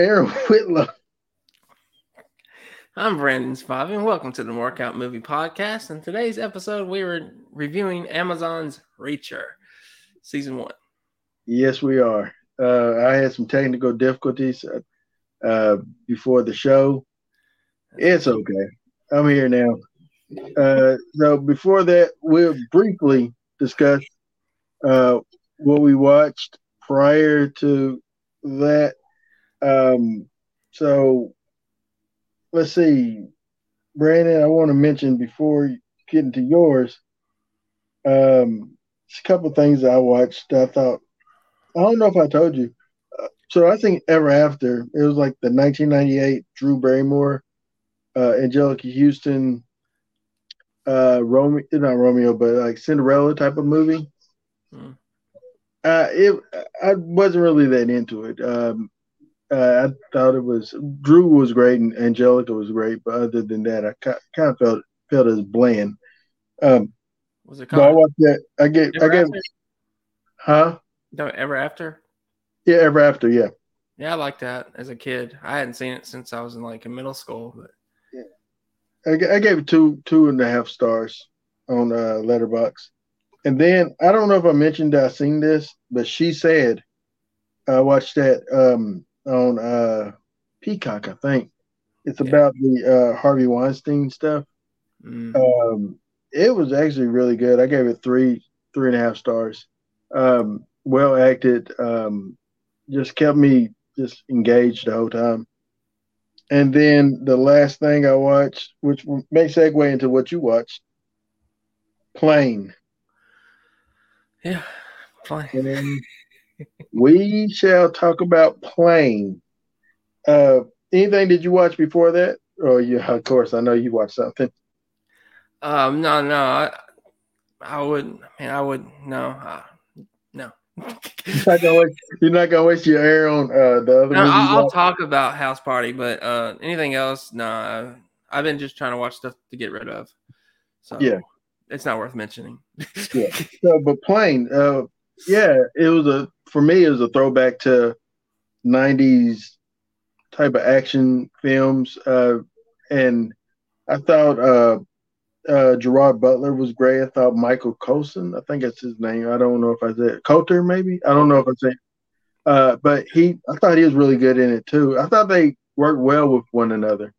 Aaron Whitlow. I'm Brandon Spivey, and welcome to the Workout Movie Podcast. In today's episode, we were reviewing Amazon's Reacher, season one. Yes, we are. Uh, I had some technical difficulties uh, before the show. It's okay. I'm here now. Uh, so before that, we'll briefly discuss uh, what we watched prior to that. Um, so let's see, Brandon. I want to mention before getting to yours, um, a couple things I watched. I thought I don't know if I told you. Uh, so I think Ever After it was like the 1998 Drew Barrymore, uh, Anjelica Huston, uh, Romeo, not Romeo, but like Cinderella type of movie. Hmm. Uh, it I wasn't really that into it. Um, uh, I thought it was Drew was great and Anjelica was great, but other than that, I kind of felt felt as bland. Um, was it? Called? I watched that. I get. I get. Huh? No, Ever After. Yeah, Ever After. Yeah. Yeah, I like that as a kid. I hadn't seen it since I was in like in middle school, but yeah, I, I gave it two two and a half stars on uh, Letterboxd. And then I don't know if I mentioned I seen this, but she said I watched that um, on uh, Peacock, I think. It's about the uh, Harvey Weinstein stuff. Mm. Um, it was actually really good. I gave it three three and a half stars. Um, well acted. Um, just kept me just engaged the whole time. And then the last thing I watched, which may segue into what you watched, Plane. Yeah, Plane. We shall talk about Plane. Uh, anything did you watch before that? Oh, yeah, of course. I know you watched something. Um, no, no, I, I would. I mean, I would. No, uh, no. you're, not gonna waste, you're not gonna waste your air on uh, the other. No, I'll, I'll talk about House Party, but uh, anything else? No, nah, I've been just trying to watch stuff to get rid of. So yeah, it's not worth mentioning. yeah. So, but Plane, uh, yeah, it was a for me. It was a throwback to '90s type of action films, uh, and I thought uh, uh, Gerard Butler was great. I thought Michael Colson, I think that's his name. I don't know if I said Coulter, maybe. I don't know if I said, uh, but he, I thought he was really good in it too. I thought they worked well with one another.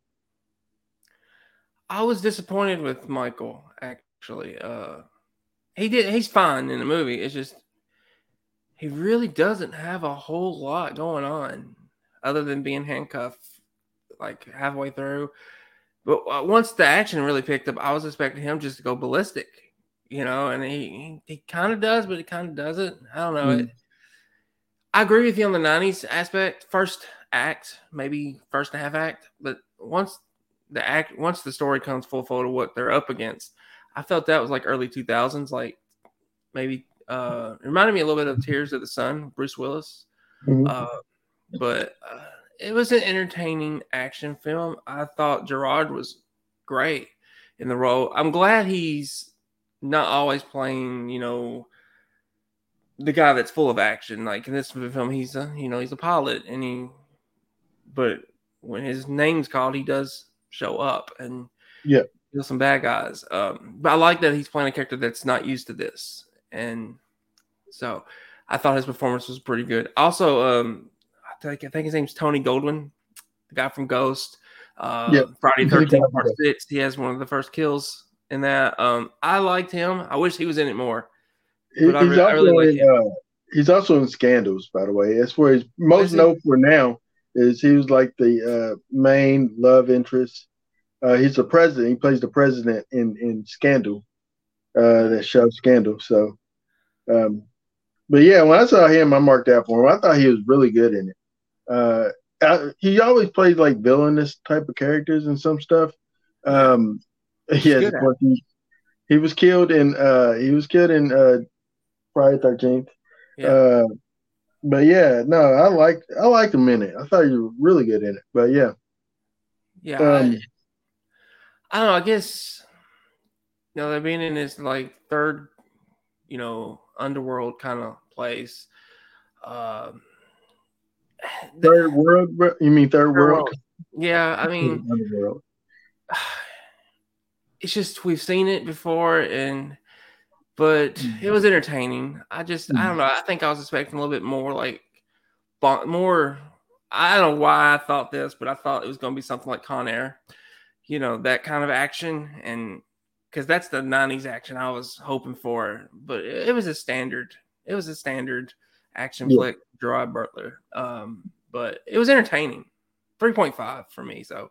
I was disappointed with Michael actually. Uh, he did. He's fine in the movie. It's just he really doesn't have a whole lot going on other than being handcuffed like halfway through. But uh, once the action really picked up, I was expecting him just to go ballistic, you know, and he he, kind of does, but he kind of doesn't. I don't know. Mm. I agree with you on the '90s aspect. First act, maybe first and a half act, but once the act, once the story comes full fold of what they're up against, I felt that was like early 2000s, like maybe uh, reminded me a little bit of Tears of the Sun, Bruce Willis. Mm-hmm. Uh, but uh, it was an entertaining action film. I thought Gerard was great in the role. I'm glad he's not always playing, you know, the guy that's full of action. Like in this film, he's a you know he's a pilot, and he, but when his name's called, he does show up and yeah, kill some bad guys. Um, but I like that he's playing a character that's not used to this, and so I thought his performance was pretty good. Also, um, I think, I think his name's Tony Goldwyn, the guy from Ghost. Uh, yep. Friday Thirteenth Part Six. He has one of the first kills in that. Um, I liked him. I wish he was in it more. He's, also really in, uh, he's also in Scandals, by the way. That's where he's most known for now. Is he was like the uh, main love interest. Uh, he's the president. He plays the president in in Scandal, uh, that show Scandal. So, um, but yeah, when I saw him, I marked out for him. I thought he was really good in it. Uh, he always plays like villainous type of characters and some stuff. Um, yes, he, he was killed in uh, he was killed in uh, Friday Thirteenth. Yeah. Uh, but yeah, no, I liked I liked him in it. I thought he was really good in it. But yeah, yeah. Um, I, I don't know. I guess you know they're being in this like third, you know, underworld kind of place. Um, third world. You mean third, third world? world? Yeah, I mean, it's just we've seen it before, and but mm-hmm. it was entertaining. I just mm-hmm. I don't know. I think I was expecting a little bit more like more. I don't know why I thought this, but I thought it was going to be something like Con Air, you know, that kind of action, and because that's the '90s action I was hoping for. But it, it was a standard. It was a standard action yeah. flick, Gerard Butler. Um, but it was entertaining. Three point five for me. So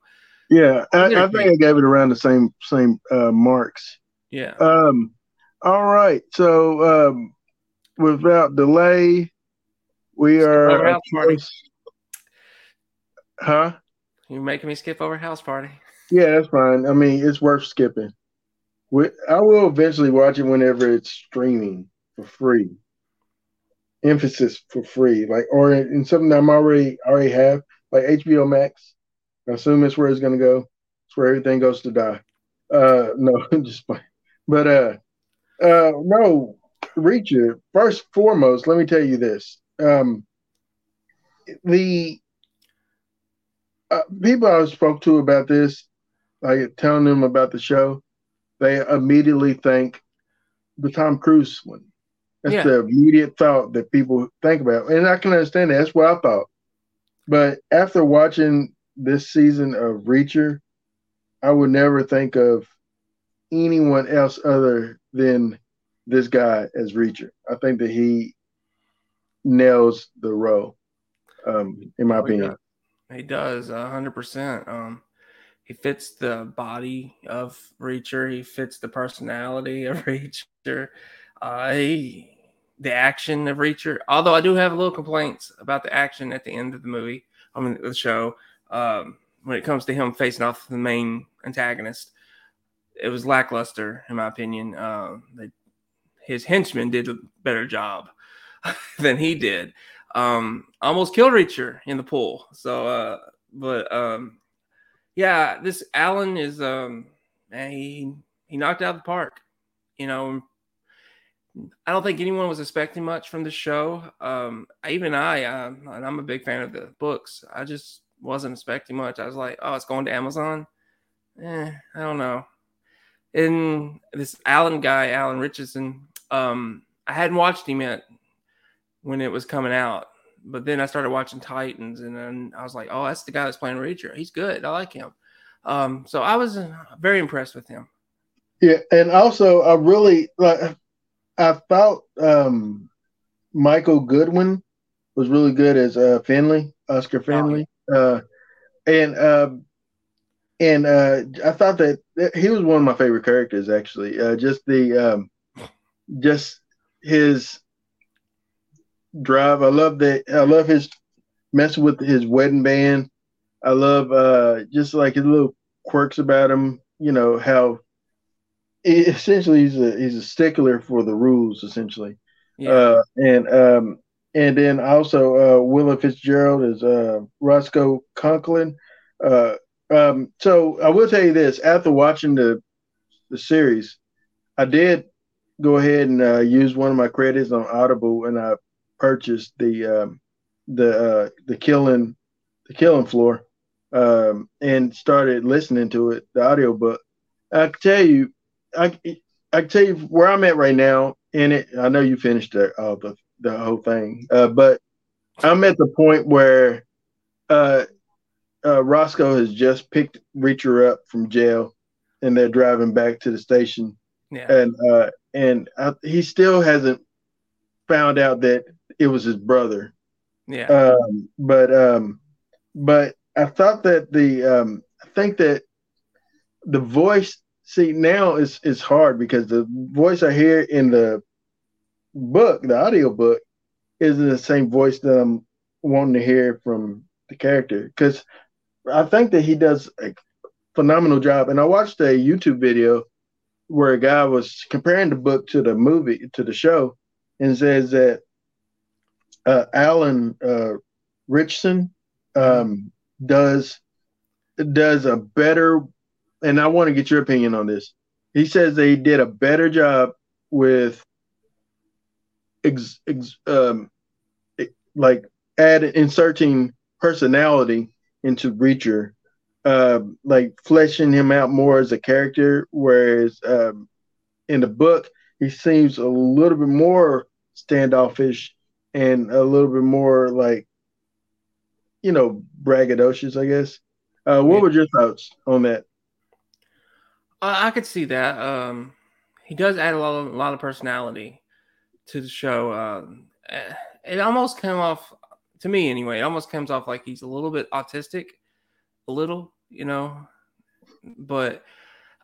yeah, I, I, think I gave it around the same same uh, marks. Yeah. Um. All right. So um, without delay, we are. House party. Huh? You're making me skip over house party. Yeah, that's fine. I mean, it's worth skipping. I will eventually watch it whenever it's streaming for free. Emphasis for free, like or in something that I'm already already have, like HBO Max. I assume it's where it's gonna go. It's where everything goes to die. Uh, no, just fine. But uh, uh, no, Reacher. First foremost, let me tell you this. Um, the uh, people I spoke to about this, like telling them about the show, they immediately think the Tom Cruise one. That's yeah. the immediate thought that people think about, and I can understand that. That's what I thought. But after watching this season of Reacher, I would never think of anyone else other than this guy as Reacher. I think that he nails the role, um, in my oh, opinion. He does hundred percent. Um, he fits the body of Reacher. He fits the personality of Reacher. Uh, he, the action of Reacher. Although I do have a little complaints about the action at the end of the movie. I mean the show um, when it comes to him facing off the main antagonist. It was lackluster, in my opinion. Uh, they, his henchmen did a better job than he did. Um, almost killed Reacher in the pool. So, uh, but um, yeah, this Alan is um, he he knocked out the park. You know, I don't think anyone was expecting much from the show. Um, even I, uh, and I'm a big fan of the books. I just wasn't expecting much. I was like, oh, it's going to Amazon. Eh, I don't know. And this Alan guy, Alan Richardson, um, I hadn't watched him yet when it was coming out, but then I started watching Titans, and then I was like, oh, that's the guy that's playing Reacher. He's good. I like him. Um, so I was uh, very impressed with him. Yeah, and also I really like. I thought um, Michael Goodwin was really good as uh, Finley, Oscar Finley. Uh, and uh, and uh, I thought that, he was one of my favorite characters actually. Uh, just the um, just his drive. I love that. I love his messing with his wedding band. I love uh, just like his little quirks about him. You know how essentially he's a he's a stickler for the rules essentially. Yeah. Uh, and um, and then also uh, Willa Fitzgerald is uh, Roscoe Conklin. Uh, um, so I will tell you this: after watching the the series, I did go ahead and uh, use one of my credits on Audible, and I purchased the um, the uh, the killing the killing floor, um, and started listening to it, the audiobook. I can tell you, I I can tell you where I'm at right now in it. I know you finished the uh, the the whole thing. Uh, but I'm at the point where uh, uh, Roscoe has just picked Reacher up from jail, and they're driving back to the station. Yeah. And uh, and he still hasn't found out that it was his brother. Yeah. Um, but um, but I thought that the um, I think that the voice see now is is hard because the voice I hear in the book, the audio book, isn't the same voice that I'm wanting to hear from the character. Because I think that he does a phenomenal job. And I watched a YouTube video where a guy was comparing the book to the movie, to the show, and says that uh, Alan uh, Ritchson um, does does a better, and I want to get your opinion on this. He says they did a better job with ex, ex, um, like add inserting personality into Reacher, uh, like fleshing him out more as a character. Whereas um, in the book, he seems a little bit more standoffish and a little bit more like, you know, braggadocious, I guess. Uh, what were your thoughts on that? I could see that. Um, he does add a lot of a lot of personality to the show. Um, it almost came off to me anyway. It almost comes off like he's a little bit autistic, a little, you know. But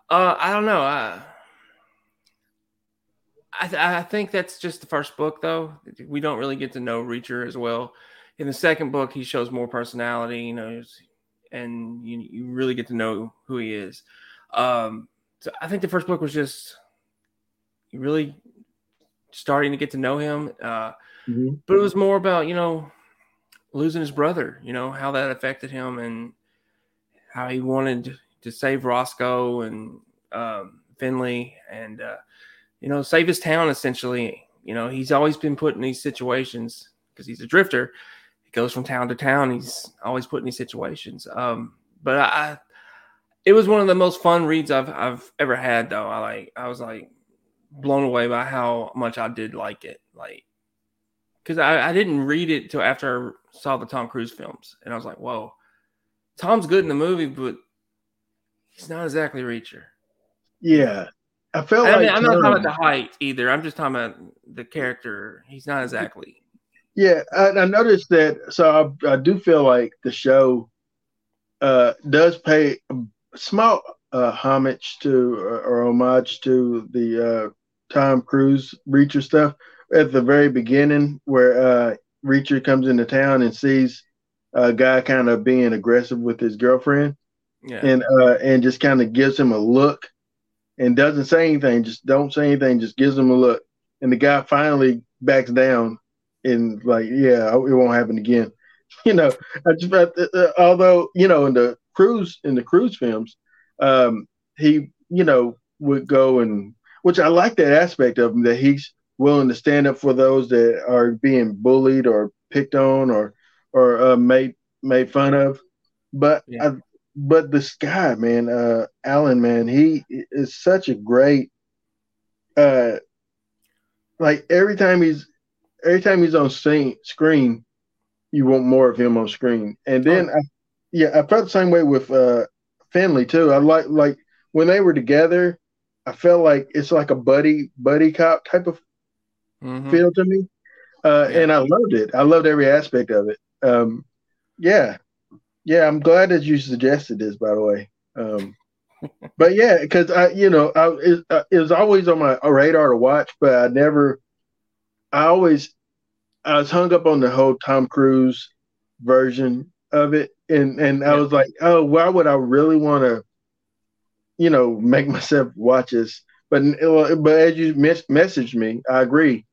uh, I don't know. I I, th- I think that's just the first book, though. We don't really get to know Reacher as well. In the second book, he shows more personality, you know, and you, you really get to know who he is. Um, so I think the first book was just really starting to get to know him. Uh, mm-hmm. But it was more about, you know, losing his brother, you know, how that affected him and how he wanted to save Roscoe and um, Finley and, uh, you know, save his town essentially. You know, he's always been put in these situations because he's a drifter. He goes from town to town. He's always put in these situations. Um, but I, it was one of the most fun reads I've I've ever had though. I like I was like blown away by how much I did like it. Like because I, I didn't read it till after I saw the Tom Cruise films, and I was like, whoa, Tom's good in the movie, but he's not exactly Reacher. Yeah, I felt I like mean, I'm not talking about the height either. I'm just talking about the character. He's not exactly. Yeah, I, I noticed that. So I, I do feel like the show uh, does pay small uh, homage to or, or, homage to the uh, Tom Cruise Reacher stuff at the very beginning, where uh, Reacher comes into town and sees a guy kind of being aggressive with his girlfriend, yeah. and uh, and just kind of gives him a look, and doesn't say anything, just don't say anything, just gives him a look, and the guy finally backs down and like, yeah, it won't happen again. You know, I just, uh, uh, although you know in the cruise in the cruise films, um, he, you know, would go and which I like that aspect of him that he's willing to stand up for those that are being bullied or picked on or or uh, made made fun of. But yeah. But this guy, man, uh, Alan, man, he is such a great. Uh, like every time he's every time he's on screen, screen, you want more of him on screen. And then, oh. I, yeah, I felt the same way with uh, Finley too. I like like when they were together. I felt like it's like a buddy buddy cop type of mm-hmm. feel to me, uh, yeah. and I loved it. I loved every aspect of it. Um, yeah, yeah. I'm glad that you suggested this. By the way, um, but yeah, because I, you know, I it, uh, it, was always on my radar to watch, but I never. I always, I was hung up on the whole Tom Cruise version of it, and and I was like, oh, why would I really want to, you know, make myself watch this? But but as you mes- messaged me, I agree.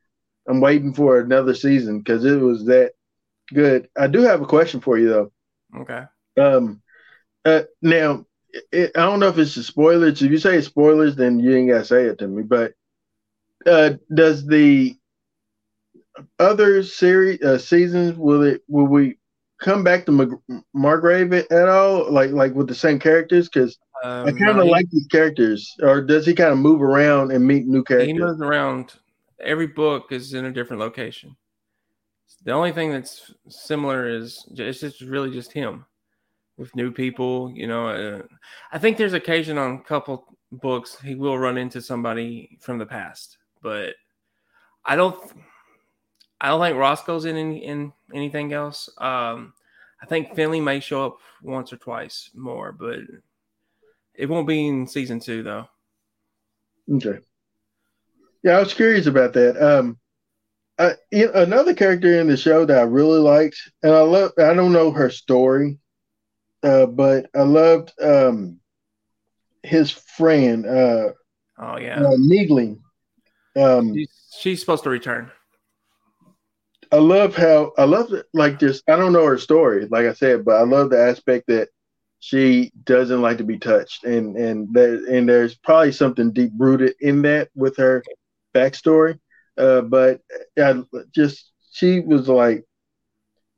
I'm waiting for another season because it was that good. I do have a question for you though. Okay. Um. Uh, now, it, I don't know if it's a spoilers. If you say spoilers, then you ain't gotta say it to me. But uh, does the other series uh, seasons will it will we come back to Mag- Margrave at all? Like like with the same characters? Because um, I kind of like these characters. Or does he kind of move around and meet new characters? He moves around. Every book is in a different location. The only thing that's similar is it's just really just him with new people. You know, uh, I think there's occasion on a couple books he will run into somebody from the past, but I don't. I don't think Roscoe's in any, in anything else. Um, I think Finley may show up once or twice more, but it won't be in season two though. Okay. Yeah, I was curious about that. Um, I, you know, another character in the show that I really liked, and I love. I don't know her story, uh, but I loved um, his friend. Uh, oh yeah, uh, Neagley. Um, she's, she's supposed to return. I love how I love it. Like just I don't know her story, like I said, but I love the aspect that she doesn't like to be touched, and and there and there's probably something deep rooted in that with her backstory. Uh, but I just she was like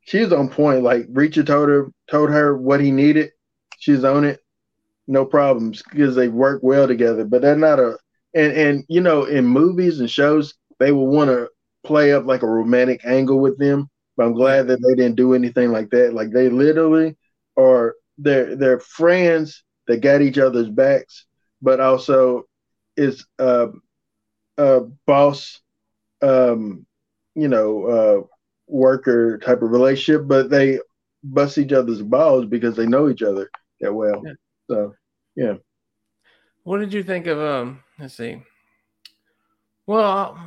she was on point. Like Reacher told her told her what he needed. She's on it, no problems because they work well together. But they're not a and and you know in movies and shows they will want to play up like a romantic angle with them. But I'm glad that they didn't do anything like that. Like they literally are they're they're friends that got each other's backs, but also is a, uh boss um you know uh worker type of relationship, but they bust each other's balls because they know each other that well. Yeah. So yeah. What did you think of um let's see. Well,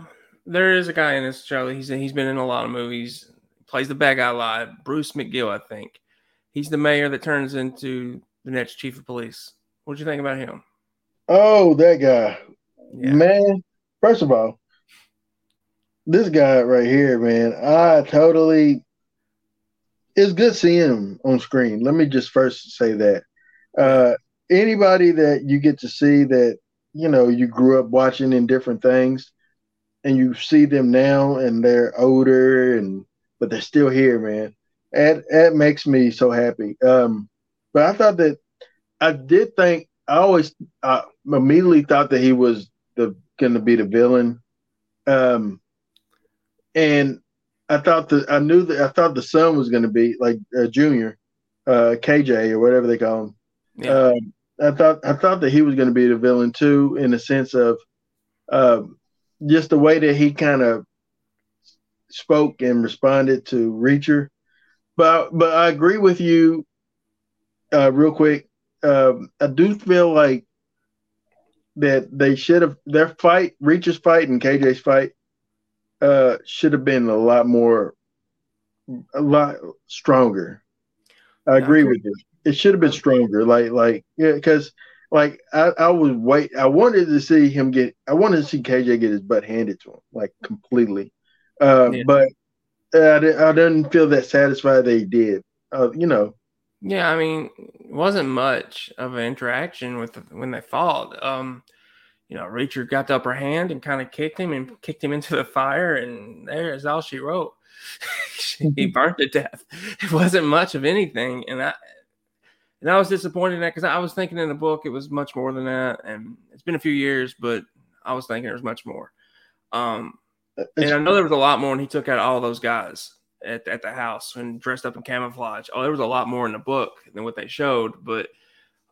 there is a guy in this show. He's he's been in a lot of movies. Plays the bad guy a lot. Bruce McGill, I think. He's the mayor that turns into the next chief of police. What do you think about him? Oh, that guy. Yeah. Man, first of all, this guy right here, man, I totally it's good seeing him on screen. Let me just first say that. Uh anybody that you get to see that, you know, you grew up watching in different things and you see them now and they're older and but they're still here, man. That that makes me so happy. Um but I thought that I did think I always I immediately thought that he was the going to be the villain. Um and I thought that I knew that I thought the son was going to be like uh, Junior, uh, KJ or whatever they call him. Yeah. Uh, I thought I thought that he was going to be the villain too, in the sense of uh, just the way that he kind of spoke and responded to Reacher. But but I agree with you. Uh, real quick, um, I do feel like that they should have their fight, Reacher's fight and KJ's fight uh, should have been a lot more, a lot stronger. I agree with you. It should have been stronger. Like, like, yeah, because like I, I was wait. I wanted to see him get. I wanted to see KJ get his butt handed to him, like completely. Uh, yeah. But I, I didn't feel that satisfied they did. Uh, you know. Yeah, I mean, wasn't much of an interaction with the, when they fought. Um, you know, Reacher got the upper hand and kind of kicked him and kicked him into the fire, and there's all she wrote. he burned to death. It wasn't much of anything, and I and I was disappointed in that because I was thinking in the book it was much more than that, and it's been a few years, but I was thinking there was much more. Um, and I know there was a lot more, and he took out all those guys at, at the house and dressed up in camouflage. Oh, there was a lot more in the book than what they showed, but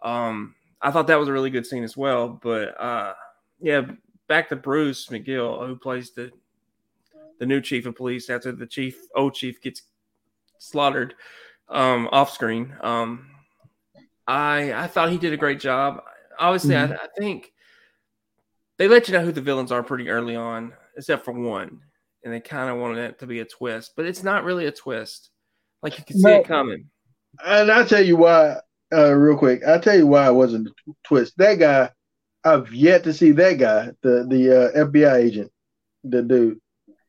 um, I thought that was a really good scene as well. But uh, yeah, back to Bruce McGill, who plays the the new chief of police after the chief old chief gets slaughtered um, off screen. Um, I I thought he did a great job. Obviously, mm-hmm. I, I, think they let you know who the villains are pretty early on, except for one, and they kind of wanted it to be a twist, but it's not really a twist. Like you can see no, it coming. And I'll tell you why, uh, real quick. I'll tell you why it wasn't a twist. That guy I've yet to see that guy, the the uh, FBI agent, the dude.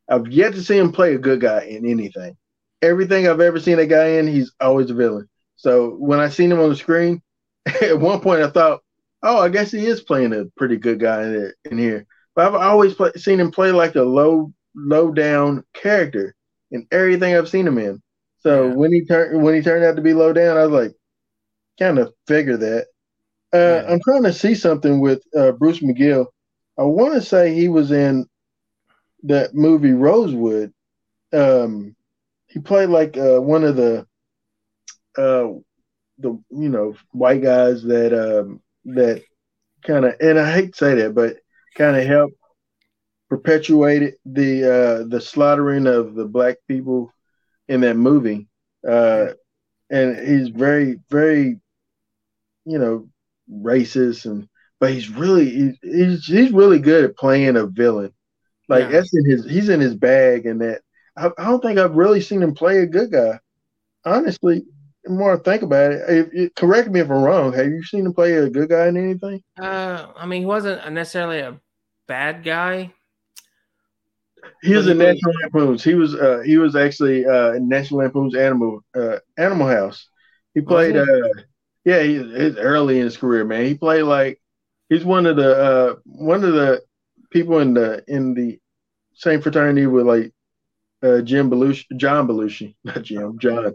I've yet to see him play a good guy in anything. Everything I've ever seen a guy in, he's always a villain. So when I seen him on the screen, at one point I thought, oh, I guess he is playing a pretty good guy in, in here. But I've always play, seen him play like a low low down character in everything I've seen him in. So yeah. when he turned when he turned out to be low down, I was like, kind of figure that. Uh, yeah. I'm trying to see something with uh, Bruce McGill. I want to say he was in that movie Rosewood. Um, he played like uh, one of the uh, the you know white guys that um, that kind of and I hate to say that, but kind of helped perpetuate the uh, the slaughtering of the black people in that movie. Uh, and he's very very you know racist and but he's really he's he's really good at playing a villain. Like yeah. that's in his he's in his bag and that I, I, don't think I've really seen him play a good guy. Honestly, the more I think about it, if, correct me if I'm wrong. Have you seen him play a good guy in anything? Uh, I mean, he wasn't necessarily a bad guy. He was in National Lampoon's. He was uh, he was actually uh, in National Lampoon's Animal uh, Animal House. He played uh, yeah, he, he's early in his career, man. He played like he's one of the uh, one of the people in the in the same fraternity with like uh, Jim Belushi, John Belushi, not Jim, John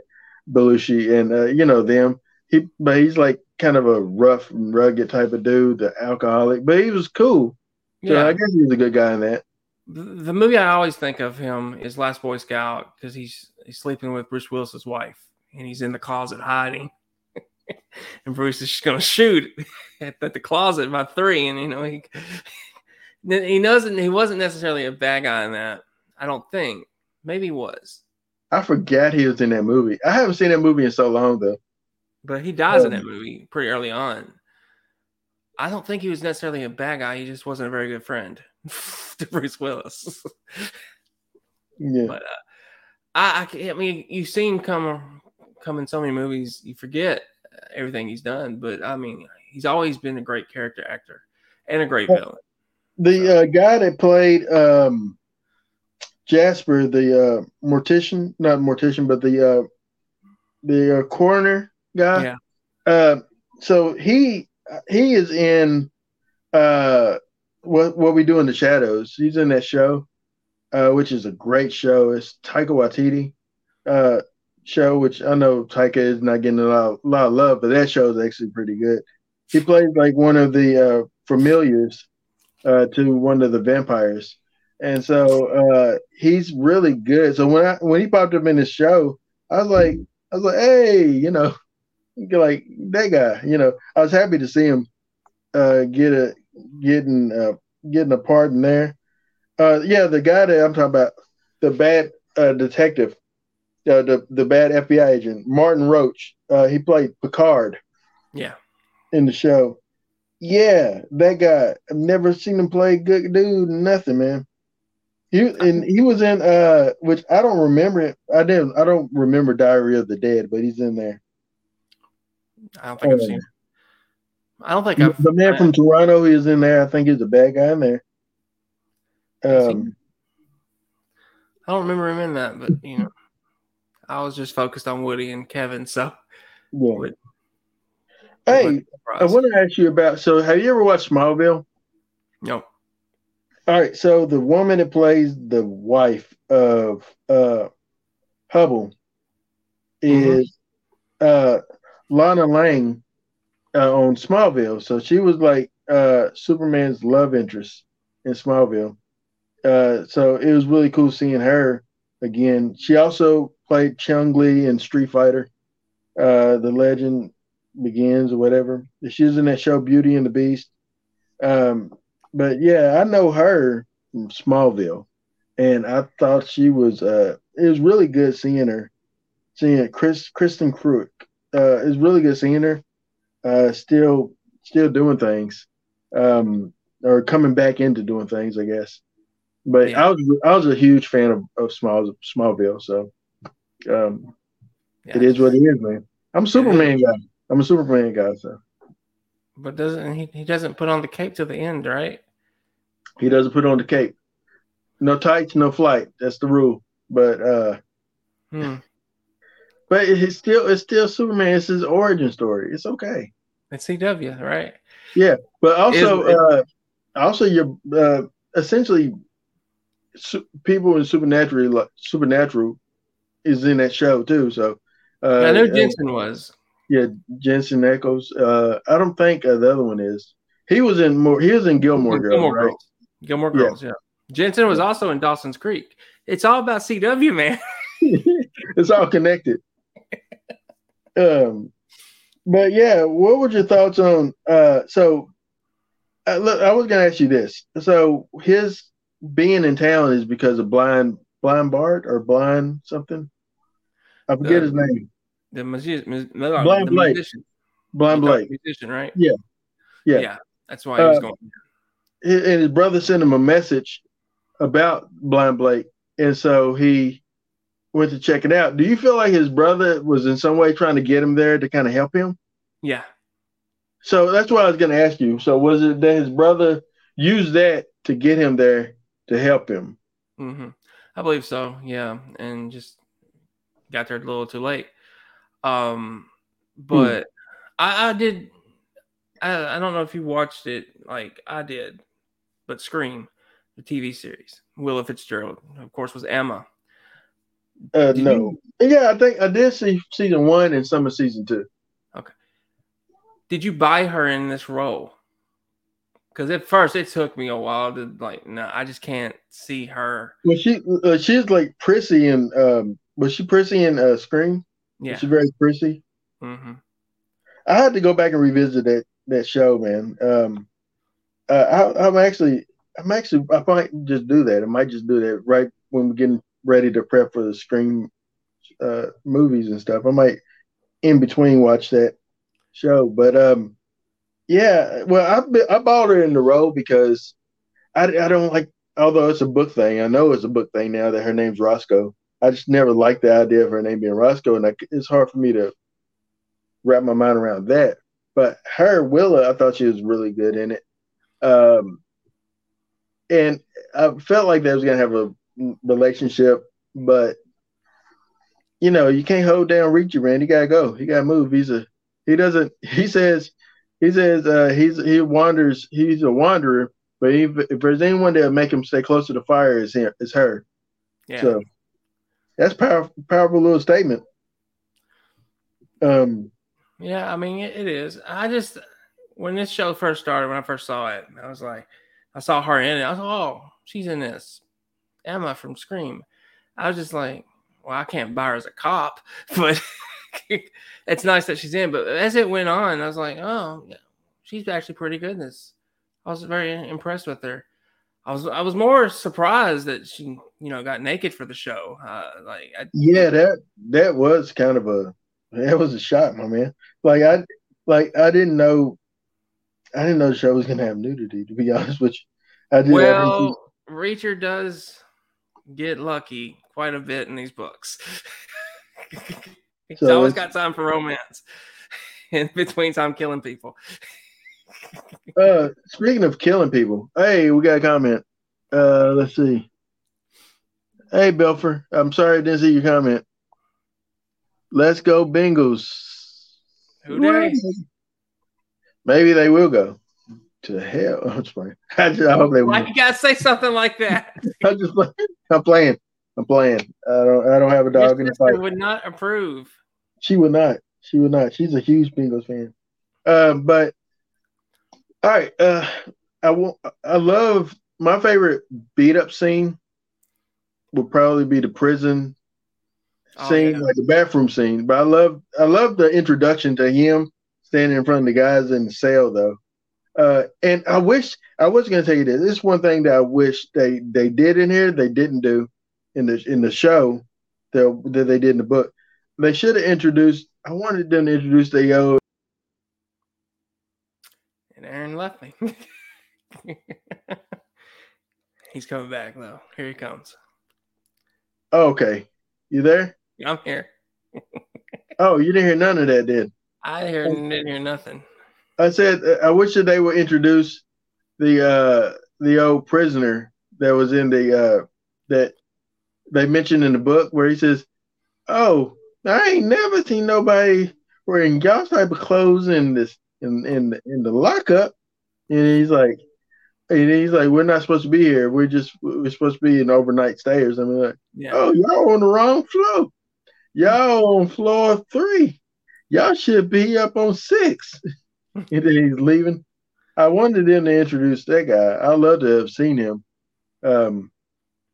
Belushi, and uh, you know them. He, but he's like kind of a rough and rugged type of dude, the alcoholic. But he was cool. So Yeah. I guess he was a good guy in that. The, the movie I always think of him is Last Boy Scout because he's he's sleeping with Bruce Willis's wife and he's in the closet hiding. And Bruce is just gonna shoot at, at the closet by three, and you know he he doesn't he wasn't necessarily a bad guy in that. I don't think. Maybe he was, I forgot he was in that movie. I haven't seen that movie in so long though. but he dies in Oh. that movie pretty early on. I don't think he was necessarily a bad guy. He just wasn't a very good friend to Bruce Willis. Yeah. But uh, I, I, I mean, you see him come come in so many movies, you forget everything he's done. But I mean, he's always been a great character actor and a great villain. The uh, guy that played um, Jasper, the uh, mortician, not mortician, but the uh, the uh, coroner guy. Yeah. Uh, so he he is in uh, what what we do in the shadows. He's in that show, uh, which is a great show. It's Taika Waititi uh, show, which I know Taika is not getting a lot, a lot of love, but that show is actually pretty good. He plays like one of the uh, familiars uh, to one of the vampires, and so uh, he's really good. So when I when he popped up in the show, I was like, I was like, hey, you know, like that guy. You know, I was happy to see him uh, get a getting uh, getting a part in there. Uh, yeah, the guy that I'm talking about, the bad uh, detective, uh, the the bad FBI agent, Martin Roach. Uh, he played Picard Yeah, in the show. Yeah, that guy. I've never seen him play good dude. Nothing, man. He and he was in uh, which I don't remember it. I didn't. I don't remember Diary of the Dead, but he's in there. I don't think I've Oh. seen. I don't think I've. The man I- from Toronto, is in there. I think he's a bad guy in there. Um, I don't remember him in that, but you know, I was just focused on Woody and Kevin. So, yeah. Hey, I want to ask you about. So, have you ever watched Smallville? no, All right. So, the woman that plays the wife of uh, Hubble is uh, Lana Lang uh, on Smallville. So, she was like uh, Superman's love interest in Smallville. Uh, so, it was really cool seeing her again. She also played Chun-Li in Street Fighter, uh, The Legend Begins or whatever. She was in that show Beauty and the Beast. Um, but yeah, I know her from Smallville, and I thought she was. Uh, it was really good seeing her, seeing Chris Kristin Kreuk. Uh, it was really good seeing her. Uh, still, still doing things, um, or coming back into doing things, I guess. But Yeah. I was I was a huge fan of, of Small Smallville, so um, yeah. it is what it is, man. I'm a Superman guy. I'm a Superman guy, so But doesn't he? He doesn't put on the cape to the end, right? he doesn't put on the cape. No tights, no flight. That's the rule. But uh, Hmm. but it's still it's still Superman. It's his origin story. It's okay. It's CW, right? Yeah, but also, Is- uh, also you're uh, essentially su- people in supernatural like, supernatural is in that show too. So uh, I know Jensen was. yeah, Jensen Ackles. Uh, I don't think uh, the other one is. He was in more. He was in Gilmore Girls, Gilmore right? Girls. Gilmore Yeah. Girls, yeah. Jensen was also in Dawson's Creek. It's all about CW, man. it's all connected. Um, but yeah, what were your thoughts on? Uh, so, uh, look, I was gonna ask you this. So, his being in town is because of blind, blind Bart or blind something. I forget Uh, his name. The, magi- mu- Blind the Blake. musician. Blind You're Blake, musician, right? Yeah. Yeah. Yeah. That's why he was Uh, going. Hi- and his brother sent him a message about Blind Blake, and so he went to check it out. Do you feel like his brother was in some way trying to get him there to kind of help him? Yeah. So that's what I was going to ask you. So was it that his brother used that to get him there to help him? hmm I believe so. Yeah, and just got there a little too late. Um, but I, I did. I, I don't know if you watched it like I did, but Scream, the TV series. Willa Fitzgerald, of course, was Emma. Uh, Did no. you- Yeah, I think I did see season one and some of season two. Okay. Did you buy her in this role? Because at first it took me a while to like, no, I just can't see her. Well, she uh, she's like prissy and um, was she prissy in uh, Scream? Yeah. She's very prissy. hmm I had to go back and revisit that that show, man. Um, uh, I, I'm actually, I'm actually, I might just do that. I might just do that right when we're getting ready to prep for the Scream uh, movies and stuff. I might in between watch that show, but um, yeah. Well, I I bought her in the role because I I don't like. Although it's a book thing, I know it's a book thing now that her name's Roscoe. I just never liked the idea of her name being Roscoe, and I, it's hard for me to wrap my mind around that. But her Willa, I thought she was really good in it. Um, and I felt like they was gonna have a relationship, but you know, you can't hold down Richie, man. He gotta go. He gotta move. He's a he doesn't he says he says uh he's he wanders he's a wanderer, but if, if there's anyone that'll make him stay close to the fire, is him, it's her. Yeah. So that's powerful powerful little statement. Um Yeah, I mean it, it is. I just when this show first started, when I first saw it, I was like, I saw her in it. I was like, oh, she's in this. Emma from Scream. I was just like, well, I can't buy her as a cop, but it's nice that she's in. But as it went on, I was like, oh, she's actually pretty good in this. I was very impressed with her. I was I was more surprised that she, you know, got naked for the show. Uh, like, I, Yeah, that that was kind of a that was a shock, my man. Like I like I didn't know I didn't know the show was gonna have nudity, to be honest with you. I did Well, Reacher does get lucky quite a bit in these books. He's So always got time for romance in between time killing people. Uh speaking of killing people, hey, we got a comment. Uh let's see. Hey Belfer, I'm sorry I didn't see your comment. Let's go Bengals. Who dey? Maybe they will go. To hell. I'm just playing. I, just, I hope they Why you gotta say something like that? I'm just playing. I'm playing. I'm playing. I don't I don't have a Your dog in the fight. would not approve. She would not. She would not. She's a huge Bengals fan. Uh, but all right. Uh, I want. I love my favorite beat up scene. Would probably be the prison Oh, scene, yeah. like the bathroom scene. But I love. I love the introduction to him standing in front of the guys in the cell, though. Uh, and I wish I was going to tell you this. This is one thing that I wish they they did in here. They didn't do in the in the show that that they did in the book. They should have introduced. I wanted them to introduce the yo. And Aaron left me. He's coming back though. Here he comes. Oh, okay, you there? I'm here. Oh, you didn't hear none of that, did? I hear, didn't hear nothing. I said uh, I wish that they would introduce the uh the old prisoner that was in the uh that they mentioned in the book where he says, "Oh, I ain't never seen nobody wearing y'all type of clothes in this in in the, in the lockup." And he's like, and he's like, "We're not supposed to be here. We're just we're supposed to be in overnight stay or something." Like, Yeah. oh, y'all on the wrong floor. Y'all on floor three. Y'all should be up on six. and then he's leaving. I wanted them to introduce that guy. I love to have seen him. Um,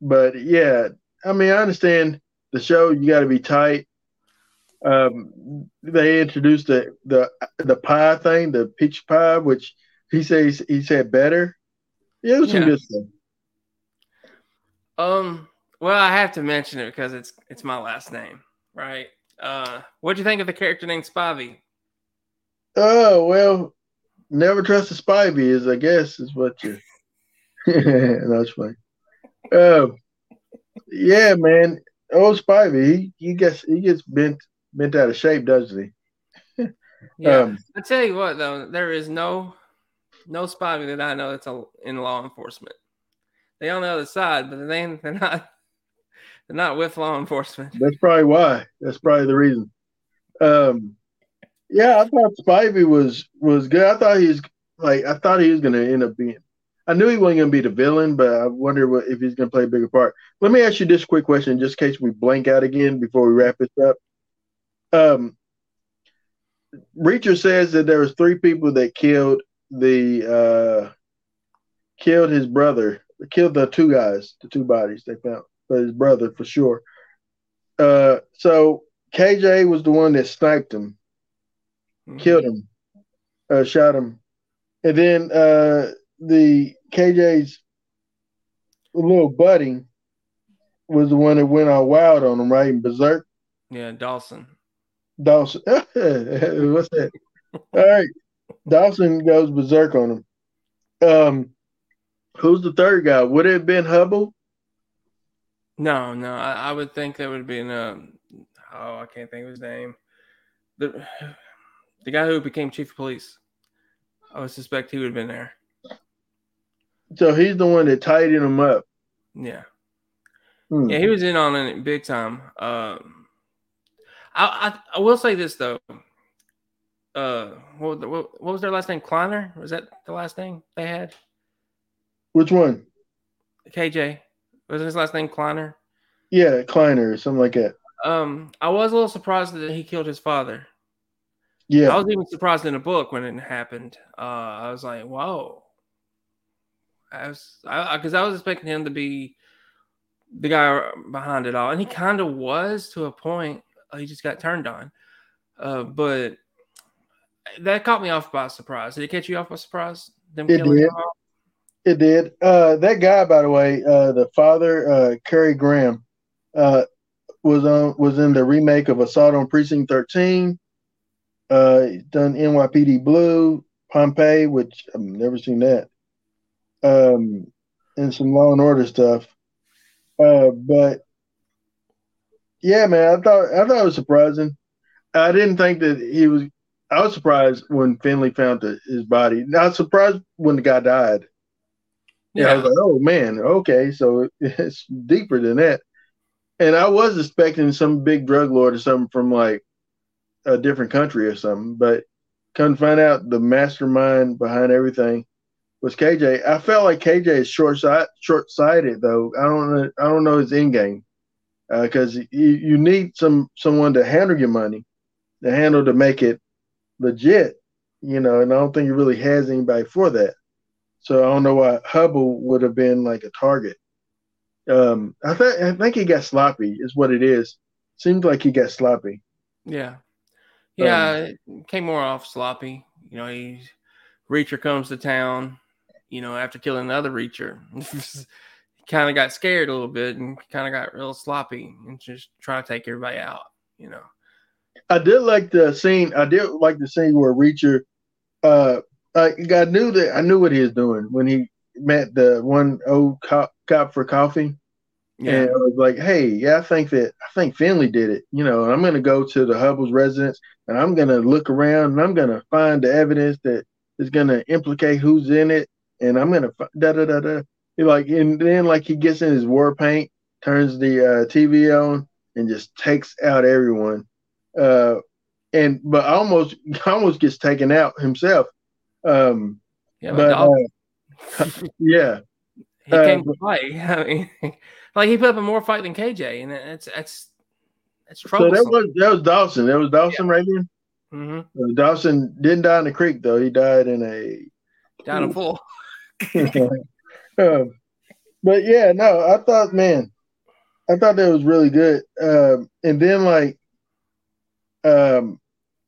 but yeah, I mean, I understand the show. You got to be tight. Um, they introduced the the the pie thing, the peach pie, which he says he said better. Yeah, it was some good stuff. Um. Well, I have to mention it because it's it's my last name, right? Uh, what'd you think of the character named Spivey? Oh well, never trust a spy is I guess is what you. That's funny. Um, yeah, man. Old Spivey, he, he gets he gets bent bent out of shape, doesn't he? Yeah. Um, I tell you what, though, there is no no Spivey that I know that's a, in law enforcement. They on the other side, but they they're not they're not with law enforcement. that's probably why. That's probably the reason. Um, yeah, I thought Spivey was was good. I thought he was like I thought he was gonna end up being. I knew he wasn't going to be the villain, but I wonder what, if he's going to play a bigger part. Let me ask you this quick question, just in case we blank out again before we wrap this up. Um, Reacher says that there was three people that killed the uh, killed his brother, killed the two guys, the two bodies they found, but his brother for sure. Uh, so KJ was the one that sniped him, mm-hmm. killed him, uh, shot him, and then uh, the KJ's little buddy was the one that went all wild on him, right? In Berserk. Yeah, Dawson. Dawson. What's that? all right. Dawson goes berserk on him. Um, who's the third guy? Would it have been Hubble? No, no. I, I would think that would have been um, oh, I can't think of his name. The the guy who became chief of police. I would suspect he would have been there. So he's the one that tidied him up. Yeah. Hmm. Yeah, he was in on it big time. Um, I, I, I will say this though. Uh, what, what, what was their last name? Kliner was that the last name they had? Which one? KJ was his last name Kliner? Yeah, Kliner or something like that. Um, I was a little surprised that he killed his father. Yeah, I was even surprised in the book when it happened. Uh, I was like, "Whoa!" I was because I, I, was expecting him to be the guy behind it all, and he kind of was to a point. Uh, he just got turned on, uh, but that caught me off by surprise. Did it catch you off by surprise? Them it did. It did. Uh, that guy, by the way, uh, the father, uh, Currie Graham, uh, was on was in the remake of Assault on Precinct 13. Uh, done NYPD Blue, Pompeii, which I've never seen that um, and some Law and Order stuff. Uh, but yeah, man, I thought I thought it was surprising. I didn't think that he was. I was surprised when Finley found the, his body. Not surprised when the guy died. Yeah, I was like, oh man, okay, so it's deeper than that. And I was expecting some big drug lord or something from like a different country or something, but couldn't find out the mastermind behind everything was KJ. I felt like KJ is short short sighted though. I don't know. I don't know his end game because uh, you, you need some someone to handle your money, to handle to make it legit. You know, and I don't think he really has anybody for that. So I don't know why Hubble would have been like a target. Um, I think I think he got sloppy. Is what it is. Seems like he got sloppy. Yeah, yeah, um, came more off sloppy. You know, he Reacher comes to town you know, after killing another Reacher. kind of got scared a little bit and kind of got real sloppy and just trying to take everybody out, you know. I did like the scene. I did like the scene where Reacher, uh, I, I knew that I knew what he was doing when he met the one old cop, cop for coffee. Yeah. And I was like, hey, yeah, I think that I think Finley did it. You know, I'm gonna go to the Hubble's residence and I'm gonna look around and I'm gonna find the evidence that is gonna implicate who's in it and I'm gonna da da da da. He like, and then like he gets in his war paint, turns the uh, TV on, and just takes out everyone. Uh, and but almost almost gets taken out himself. Um, yeah, but uh, yeah, he uh, came to fight. I mean, like he put up a more fight than KJ, and it's that's that's trouble. So that was that was Dawson. That was Dawson yeah. right there. Mm-hmm. Uh, Dawson didn't die in the creek though. He died in a down a pool. Um, but yeah, no, I thought, man, I thought that was really good. Um, and then like, um,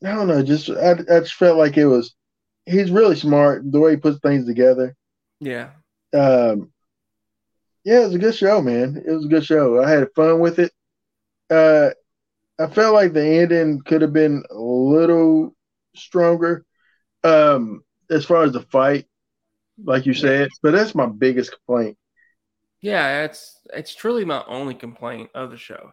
I don't know, just I, I just felt like it was. He's really smart the way he puts things together. Yeah. Um, yeah, it was a good show, man. It was a good show. I had fun with it. Uh, I felt like the ending could have been a little stronger. Um, as far as the fight, like you said. But that's my biggest complaint. Yeah, it's it's truly my only complaint of the show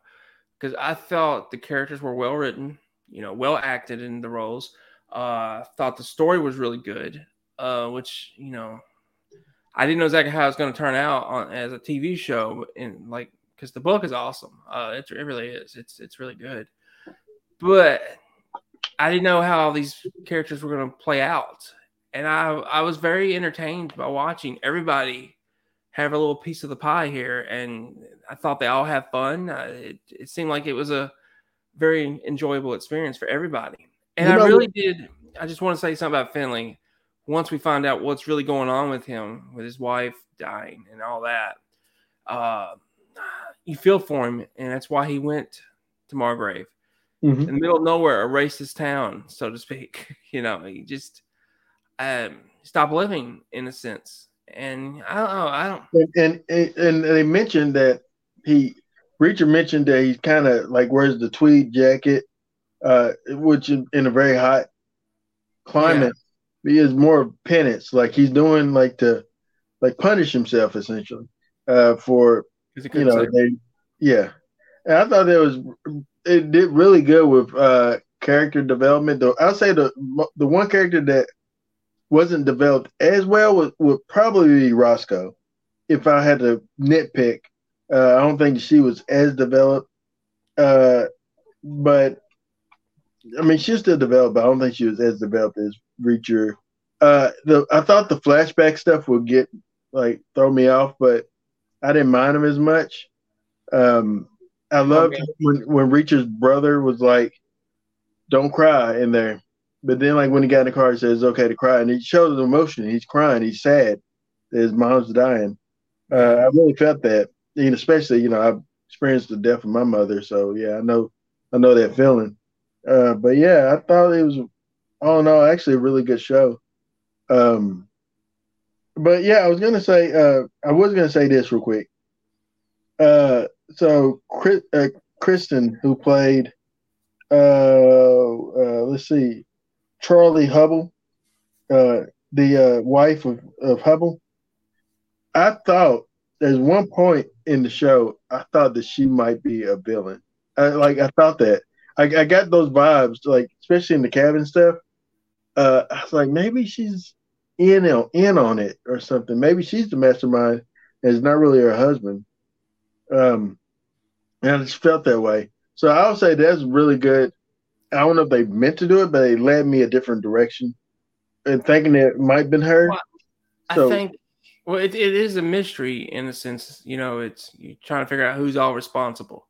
because I thought the characters were well written, you know, well acted in the roles. Uh, thought the story was really good, uh, which you know, I didn't know exactly how it's going to turn out on as a TV show, and like because the book is awesome. Uh, it, it really is. It's it's really good, but I didn't know how these characters were going to play out and I I was very entertained by watching everybody have a little piece of the pie here, and I thought they all had fun. Uh, it, it seemed like it was a very enjoyable experience for everybody, and you know, I really did. I just want to say something about Finley. Once we find out what's really going on with him, with his wife dying and all that, uh, you feel for him, and that's why he went to Margrave. Mm-hmm. In the middle of nowhere, a racist town, so to speak. You know, he just um, stopped living in a sense. And I don't know. I don't. And and, and they mentioned that he Reacher mentioned that he's kind of like wears the tweed jacket, uh, which in, in a very hot climate, yeah. he is more penance. Like he's doing like to like punish himself essentially uh, for you know they, yeah. And I thought that was it did really good with uh, character development. Though I'll say the the one character that wasn't developed as well would, would probably be Roscoe. If I had to nitpick, uh, I don't think she was as developed. Uh, but I mean, she's still developed, but I don't think she was as developed as Reacher. Uh, the I thought the flashback stuff would get like throw me off, but I didn't mind them as much. Um, I loved okay. when when Reacher's brother was like, "Don't cry" in there, but then like when he got in the car, he says okay to cry, and he shows emotion. He's crying. He's sad his mom's dying. Uh, I really felt that, and especially you know I've experienced the death of my mother, so yeah, I know I know that feeling. Uh, but yeah, I thought it was all in all actually a really good show. Um, but yeah, I was gonna say uh, I was gonna say this real quick. Uh, so Chris, uh, Kristin, who played, uh, uh, let's see, Charlie Hubble, uh, the uh, wife of, of Hubble, I thought there's one point in the show I thought that she might be a villain. I, like I thought that I, I got those vibes, like especially in the cabin stuff. Uh, I was like, maybe she's in in on it or something. Maybe she's the mastermind, and it's not really her husband. Um, and I just felt that way. So I would say that's really good. I don't know if they meant to do it, but they led me a different direction, and thinking it might have been her. Well, so, I think. Well, it, it is a mystery in a sense. You know, it's you're trying to figure out who's all responsible,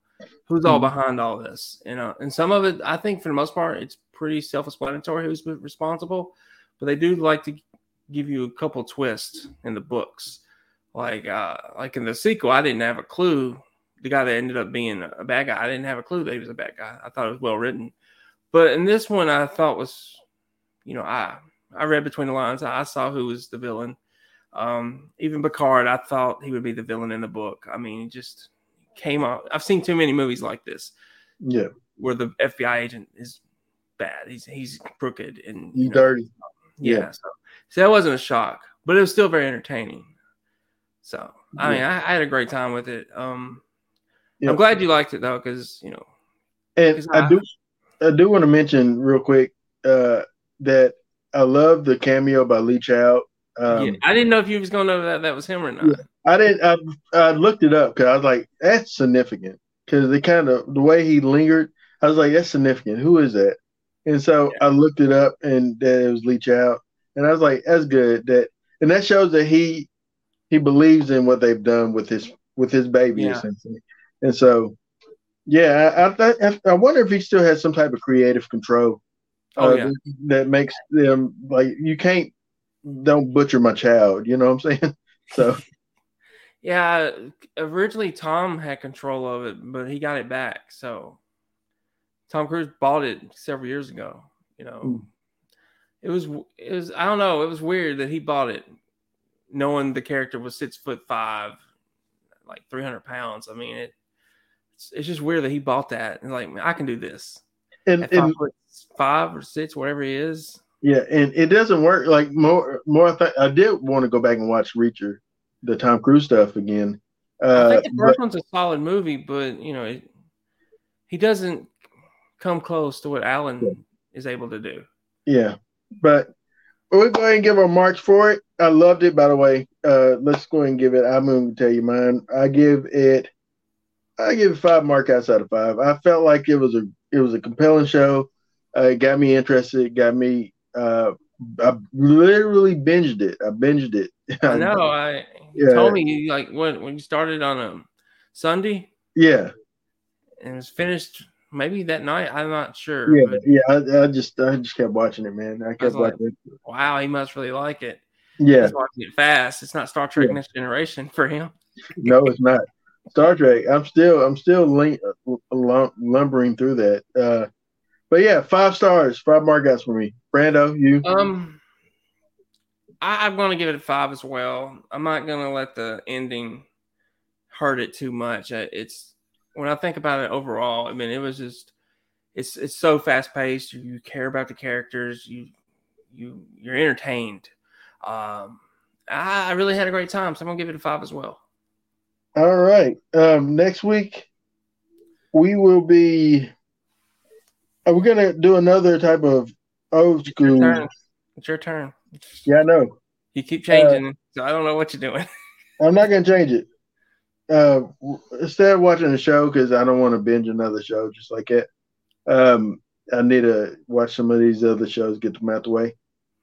who's all mm-hmm. behind all this. You know, and some of it, I think, for the most part, it's pretty self-explanatory who's responsible. But they do like to give you a couple twists in the books. Like, uh, like in the sequel, I didn't have a clue. The guy that ended up being a bad guy, I didn't have a clue that he was a bad guy. I thought it was well written. But in this one, I thought was, you know, I I read between the lines. I saw who was the villain. Um, even Picard, I thought he would be the villain in the book. I mean, it just came out. I've seen too many movies like this. Yeah, where the FBI agent is bad. He's he's crooked and he's dirty. Yeah. yeah. So, so that wasn't a shock, but it was still very entertaining. So I mean, I, I had a great time with it. Um, I'm glad you liked it though, because you know, and I, I do I do want to mention real quick uh, that I love the cameo by Lee Child. Um, yeah, I didn't know if you was gonna know that that was him or not. I didn't. I, I looked it up because I was like, that's significant because they kind of the way he lingered. I was like, that's significant. Who is that? And so yeah. I looked it up, and that it was Lee Child, and I was like, that's good. That and that shows that he he believes in what they've done with his with his baby yeah. essentially. And so yeah, I, I, I wonder if he still has some type of creative control. Oh, uh, yeah. that makes them like you can't don't butcher my child. You know what I'm saying? So. yeah, originally Tom had control of it, but he got it back. So Tom Cruise bought it several years ago. You know, mm. it was it was I don't know. It was weird that he bought it, knowing the character was six foot five, like three hundred pounds. I mean, it it's, just weird that he bought that and like I can do this. And, At and five or six, whatever he is. Yeah, and it doesn't work. Like more, more. Th- I did want to go back and watch Reacher, the Tom Cruise stuff again. Uh, I think the first but, one's a solid movie, but you know, it, he doesn't come close to what Alan yeah. is able to do. Yeah, but we'll go ahead and give our marks for it. I loved it, by the way. Uh, let's go ahead and give it. I'm going to tell you mine. I give it I give it five markouts out of five. I felt like it was a it was a compelling show. Uh, it got me interested. It got me uh, I literally binged it. I binged it. I know. I Yeah. told me you like when when you started on a Sunday Yeah, and it was finished maybe that night. I'm not sure. yeah, but yeah. I, I just I just kept watching it, man. I kept like- watching it. wow, he must really like it. Yeah, He's watching it fast. It's not Star Trek Yeah. Next Generation for him. no, it's not Star Trek. I'm still I'm still link, lum- lumbering through that. Uh, but yeah, five stars, five markouts for me. Brando, you? Um, I, I'm going to give it a five as well. I'm not going to let the ending hurt it too much. It's when I think about it overall. I mean, it was just it's it's so fast paced. You, you care about the characters. You you you're entertained. Um, I, I really had a great time, so I'm gonna give it a five as well. All right. Um, next week we will be. Are we gonna do another type of old Your school? turn. It's your turn. Yeah, I know. You keep changing, so I don't know what you're doing. I'm not gonna change it. Uh, instead of watching a show because I don't want to binge another show just like that. Um, I need to watch some of these other shows, get them out the way.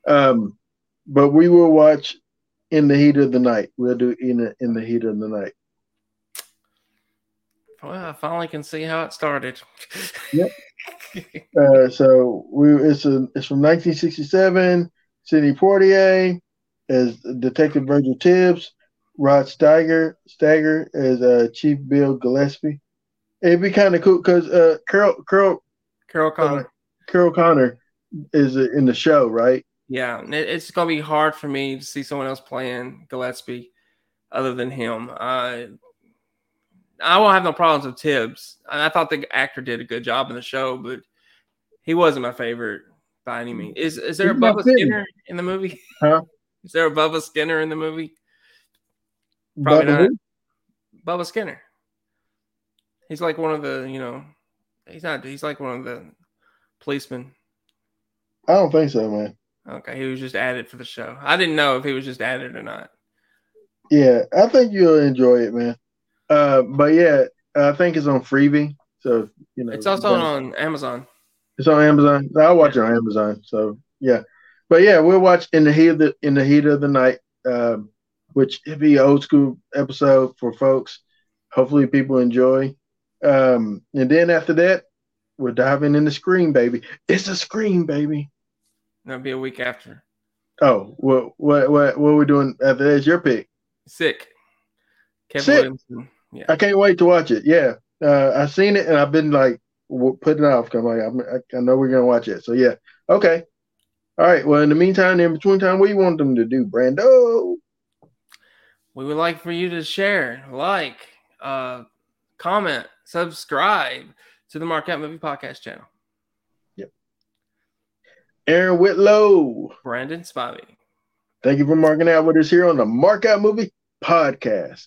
Um, but we will watch in the heat of the night. We'll do in the, in the heat of the night. Well, I finally can see how it started. Yep. Uh, so we it's a it's from 1967. Sidney Poitier as Detective Virgil Tibbs, Rod Steiger Steiger as uh, Chief Bill Gillespie. It'd be kind of cool because uh, Carol Carol Carroll O'Connor. Carroll O'Connor is uh, in the show, right? Yeah, it- it's gonna be hard for me to see someone else playing Gillespie other than him. Uh, I won't have no problems with Tibbs. I, I thought the actor did a good job in the show, but he wasn't my favorite by any means. Is is there a He's not Bubba. Skinner in the movie? Huh? Is there a Bubba Skinner in the movie? Probably Bubba not. who? Bubba Skinner. He's like one of the, you know, he's not. He's like one of the policemen. I don't think so, man. Okay, he was just added for the show. I didn't know if he was just added or not. Yeah, I think you'll enjoy it, man. Uh, but yeah, I think it's on Freevee, so you know It's also on Amazon. It's on Amazon. I'll watch it on Amazon. So yeah, but yeah, we'll watch in the heat of the in the heat of the night, um, which it'd be an old school episode for folks. Hopefully, people enjoy. Um, and then after that, we're diving into Scream, baby. It's a Scream, baby. That'll be a week after. Oh, what what what what are we doing after that? It's your pick. Sick. Kevin Sick. Williamson. Yeah. I can't wait to watch it. Yeah, uh, I've seen it and I've been like w- putting it off. 'cause I'm like, I'm, I, I know we're gonna watch it. So yeah, okay. All right. Well, in the meantime, in between time, what do you want them to do, Brando? We would like for you to share, like, uh, comment, subscribe to the Mark Out Movie Podcast channel. Yep. Aaron Whitlow. Brandon Spivey. Thank you for marking out with us here on the Mark Out Movie Podcast.